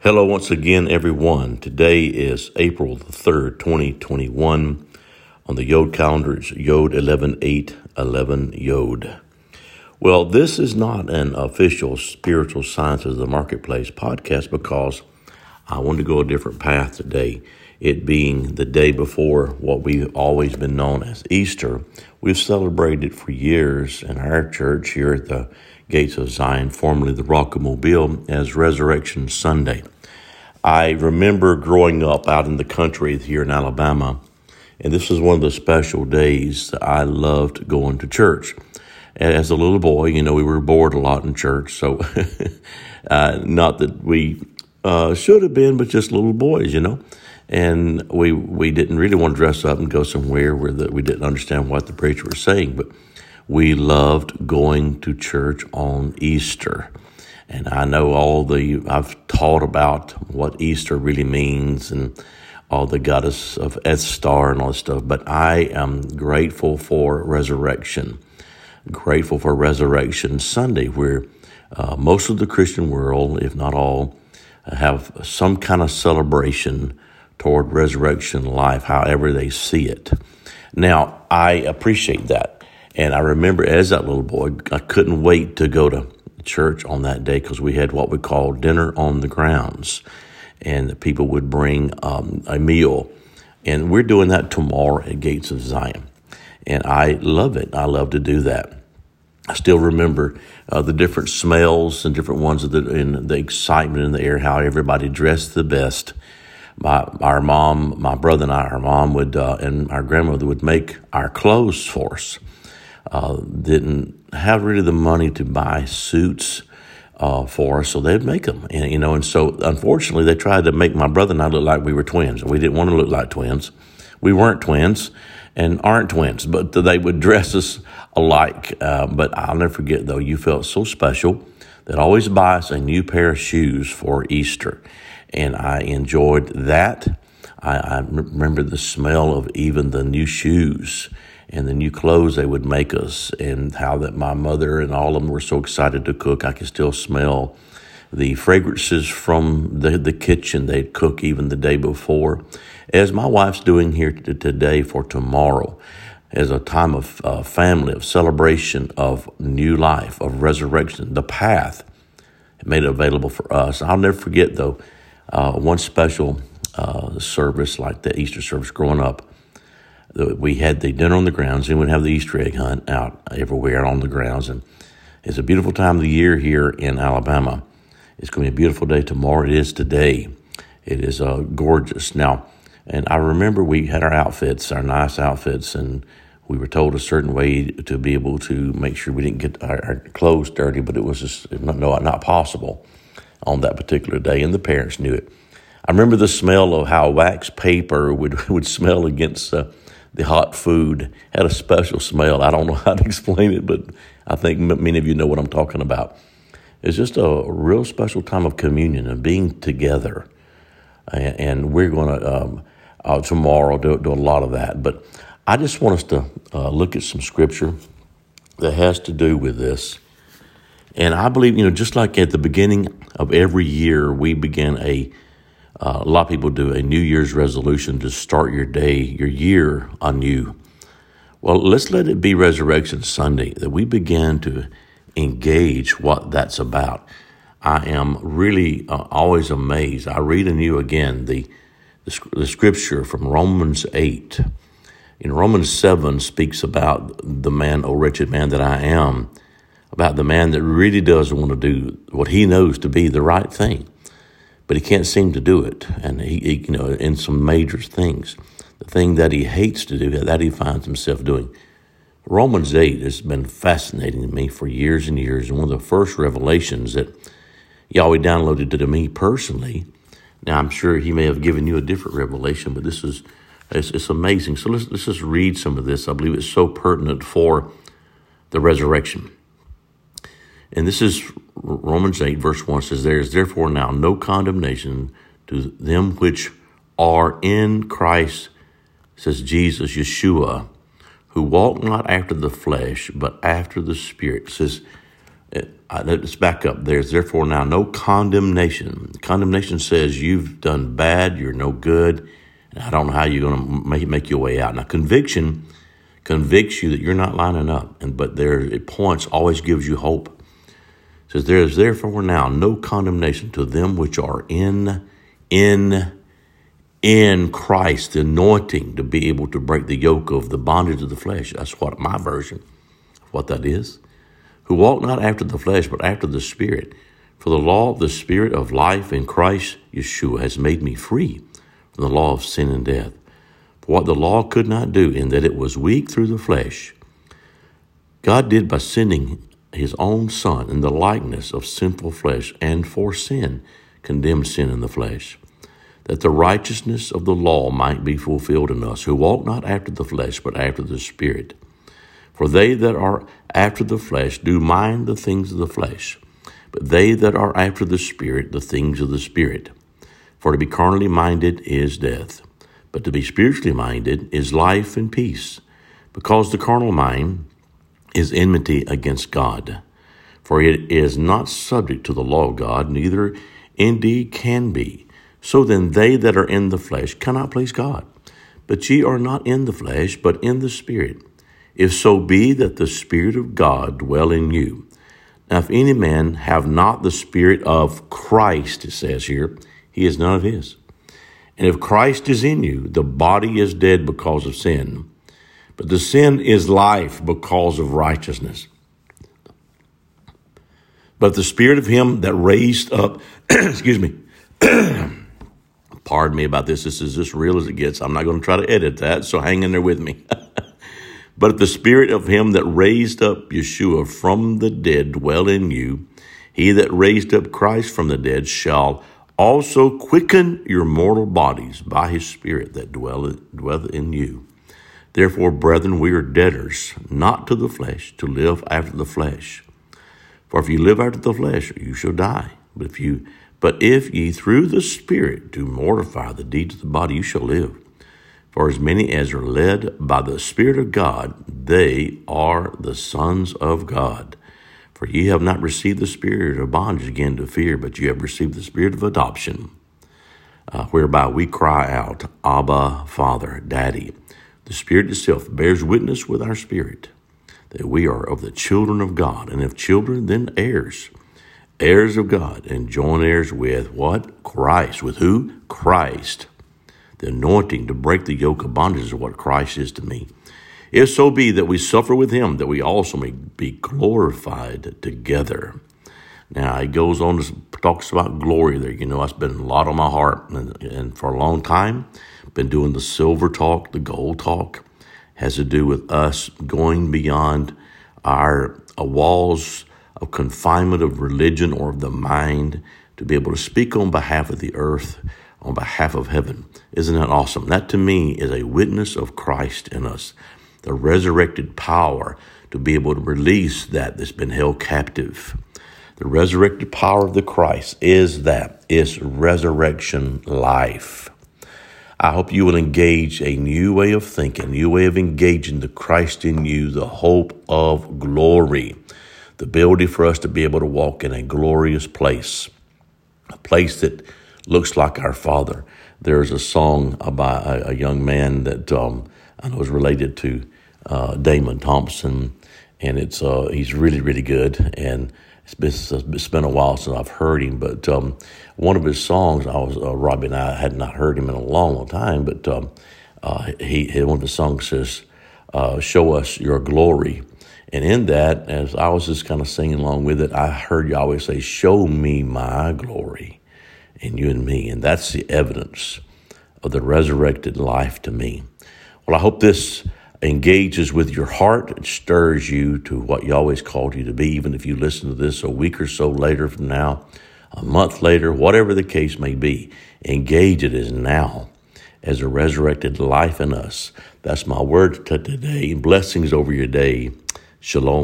Hello, once again, everyone. Today is April the 3rd, 2021. On the Yod calendar, it's Yod 11 8 11 Yod. Well, this is not an official spiritual sciences of the marketplace podcast because I want to go a different path today. It being the day before what we've always been known as Easter. We've celebrated for years in our church here at the Gates of Zion, formerly the Rock of Mobile, as Resurrection Sunday. I remember growing up out in the country here in Alabama, and this was one of the special days that I loved going to church. As a little boy, you know, we were bored a lot in church, so uh, not that we uh, should have been, but just little boys, you know. And we we didn't really want to dress up and go somewhere where the, we didn't understand what the preacher was saying, but we loved going to church on Easter. And I know all the, I've taught about what Easter really means and all the goddess of Esthar and all this stuff, but I am grateful for resurrection. Grateful for Resurrection Sunday, where uh, most of the Christian world, if not all, have some kind of celebration toward resurrection life, however they see it. Now, I appreciate that. And I remember as that little boy, I couldn't wait to go to church on that day because we had what we call dinner on the grounds. And the people would bring um, a meal. And we're doing that tomorrow at Gates of Zion. And I love it. I love to do that. I still remember uh, the different smells and different ones of the, and the excitement in the air, how everybody dressed the best. My, our mom, my brother and I, our mom would, uh, and our grandmother would make our clothes for us uh, didn't have really the money to buy suits uh, for us, so they'd make them. And, you know, and so unfortunately, they tried to make my brother and I look like we were twins. And we didn't want to look like twins. We weren't twins and aren't twins, but they would dress us alike. Uh, but I'll never forget, though, you felt so special. They'd always buy us a new pair of shoes for Easter. And I enjoyed that. I, I remember the smell of even the new shoes and the new clothes they would make us, and how that my mother and all of them were so excited to cook. I can still smell the fragrances from the, the kitchen they'd cook even the day before. As my wife's doing here today for tomorrow, as a time of uh, family, of celebration, of new life, of resurrection, the path made available for us. I'll never forget, though, uh, one special uh, service like the Easter service growing up we had the dinner on the grounds, and we'd have the Easter egg hunt out everywhere on the grounds. And it's a beautiful time of the year here in Alabama. It's going to be a beautiful day tomorrow. It is today. It is uh, gorgeous. Now, and I remember we had our outfits, our nice outfits, and we were told a certain way to be able to make sure we didn't get our, our clothes dirty, but it was just no, not possible on that particular day, and the parents knew it. I remember the smell of how wax paper would, would smell against uh, the hot food had a special smell. I don't know how to explain it, but I think many of you know what I'm talking about. It's just a real special time of communion and being together. And we're going to, um, uh, tomorrow, do, do, a lot of that. But I just want us to uh, look at some scripture that has to do with this. And I believe, you know, just like at the beginning of every year, we begin a uh, a lot of people do a New Year's resolution to start your day, your year anew. Well, let's let it be Resurrection Sunday that we begin to engage what that's about. I am really uh, always amazed. I read anew again the, the, the scripture from Romans 8. In Romans 7 speaks about the man, oh wretched man that I am, about the man that really does want to do what he knows to be the right thing but he can't seem to do it. And he, he, you know, in some major things, the thing that he hates to do, that he finds himself doing. Romans 8 has been fascinating to me for years and years. And one of the first revelations that Yahweh downloaded to me personally. Now, I'm sure he may have given you a different revelation, but this is it's, it's amazing. So let's, let's just read some of this. I believe it's so pertinent for the resurrection. And this is Romans 8, verse 1 says, There is therefore now no condemnation to them which are in Christ, says Jesus, Yeshua, who walk not after the flesh, but after the Spirit. It says, uh, let's back up. There's therefore now no condemnation. Condemnation says you've done bad, you're no good, and I don't know how you're going to make, make your way out. Now, conviction convicts you that you're not lining up, and but there it points always gives you hope. Says there is therefore now no condemnation to them which are in in in Christ, the anointing to be able to break the yoke of the bondage of the flesh. That's what my version, of what that is who walk not after the flesh, but after the Spirit. For the law of the Spirit of life in Christ Yeshua has made me free from the law of sin and death. For what the law could not do, in that it was weak through the flesh, God did by sending his own Son in the likeness of sinful flesh, and for sin condemned sin in the flesh, that the righteousness of the law might be fulfilled in us, who walk not after the flesh, but after the Spirit. For they that are after the flesh do mind the things of the flesh, but they that are after the Spirit, the things of the Spirit. For to be carnally minded is death, but to be spiritually minded is life and peace, because the carnal mind is enmity against God. For it is not subject to the law of God, neither indeed can be. So then they that are in the flesh cannot please God. But ye are not in the flesh, but in the Spirit if so be that the Spirit of God dwell in you. Now, if any man have not the Spirit of Christ, it says here, he is none of his. And if Christ is in you, the body is dead because of sin, but the sin is life because of righteousness. But the Spirit of Him that raised up, excuse me, pardon me about this, this is as real as it gets. I'm not going to try to edit that, so hang in there with me. But the spirit of him that raised up Yeshua from the dead dwell in you, he that raised up Christ from the dead shall also quicken your mortal bodies by his spirit that dwelleth, dwelleth in you. Therefore, brethren, we are debtors, not to the flesh, to live after the flesh. For if you live after the flesh, you shall die. But if you but if ye through the Spirit do mortify the deeds of the body, you shall live. For as many as are led by the Spirit of God, they are the sons of God. For ye have not received the spirit of bondage again to fear, but you have received the spirit of adoption, uh, whereby we cry out, Abba, Father, Daddy. The Spirit itself bears witness with our spirit that we are of the children of God, and if children, then heirs, heirs of God, and joint heirs with what? Christ. With who? Christ the anointing to break the yoke of bondage is what Christ is to me. If so be that we suffer with him, that we also may be glorified together. Now, he goes on to talks about glory there. You know, that's been a lot on my heart, and, and for a long time, been doing the silver talk, the gold talk, has to do with us going beyond our walls of confinement of religion or of the mind to be able to speak on behalf of the earth on behalf of heaven. Isn't that awesome? That to me is a witness of Christ in us, the resurrected power to be able to release that that's been held captive. The resurrected power of the Christ is that, is resurrection life. I hope you will engage a new way of thinking, a new way of engaging the Christ in you, the hope of glory, the ability for us to be able to walk in a glorious place, a place that looks like our Father. There's a song by a, a young man that um, I know is related to uh, Damon Thompson, and it's uh, he's really really good. And it's been, it's been a while since I've heard him, but um, one of his songs, I was uh, Robbie and I had not heard him in a long, long time, but um, uh, he, one of his songs says, uh, "Show us your glory." And in that, as I was just kind of singing along with it, I heard you always say, Show me my glory in you and me. And that's the evidence of the resurrected life to me. Well, I hope this engages with your heart. and stirs you to what you always called you to be, even if you listen to this a week or so later from now, a month later, whatever the case may be. Engage it as now as a resurrected life in us. That's my word to today. Blessings over your day. Shalom.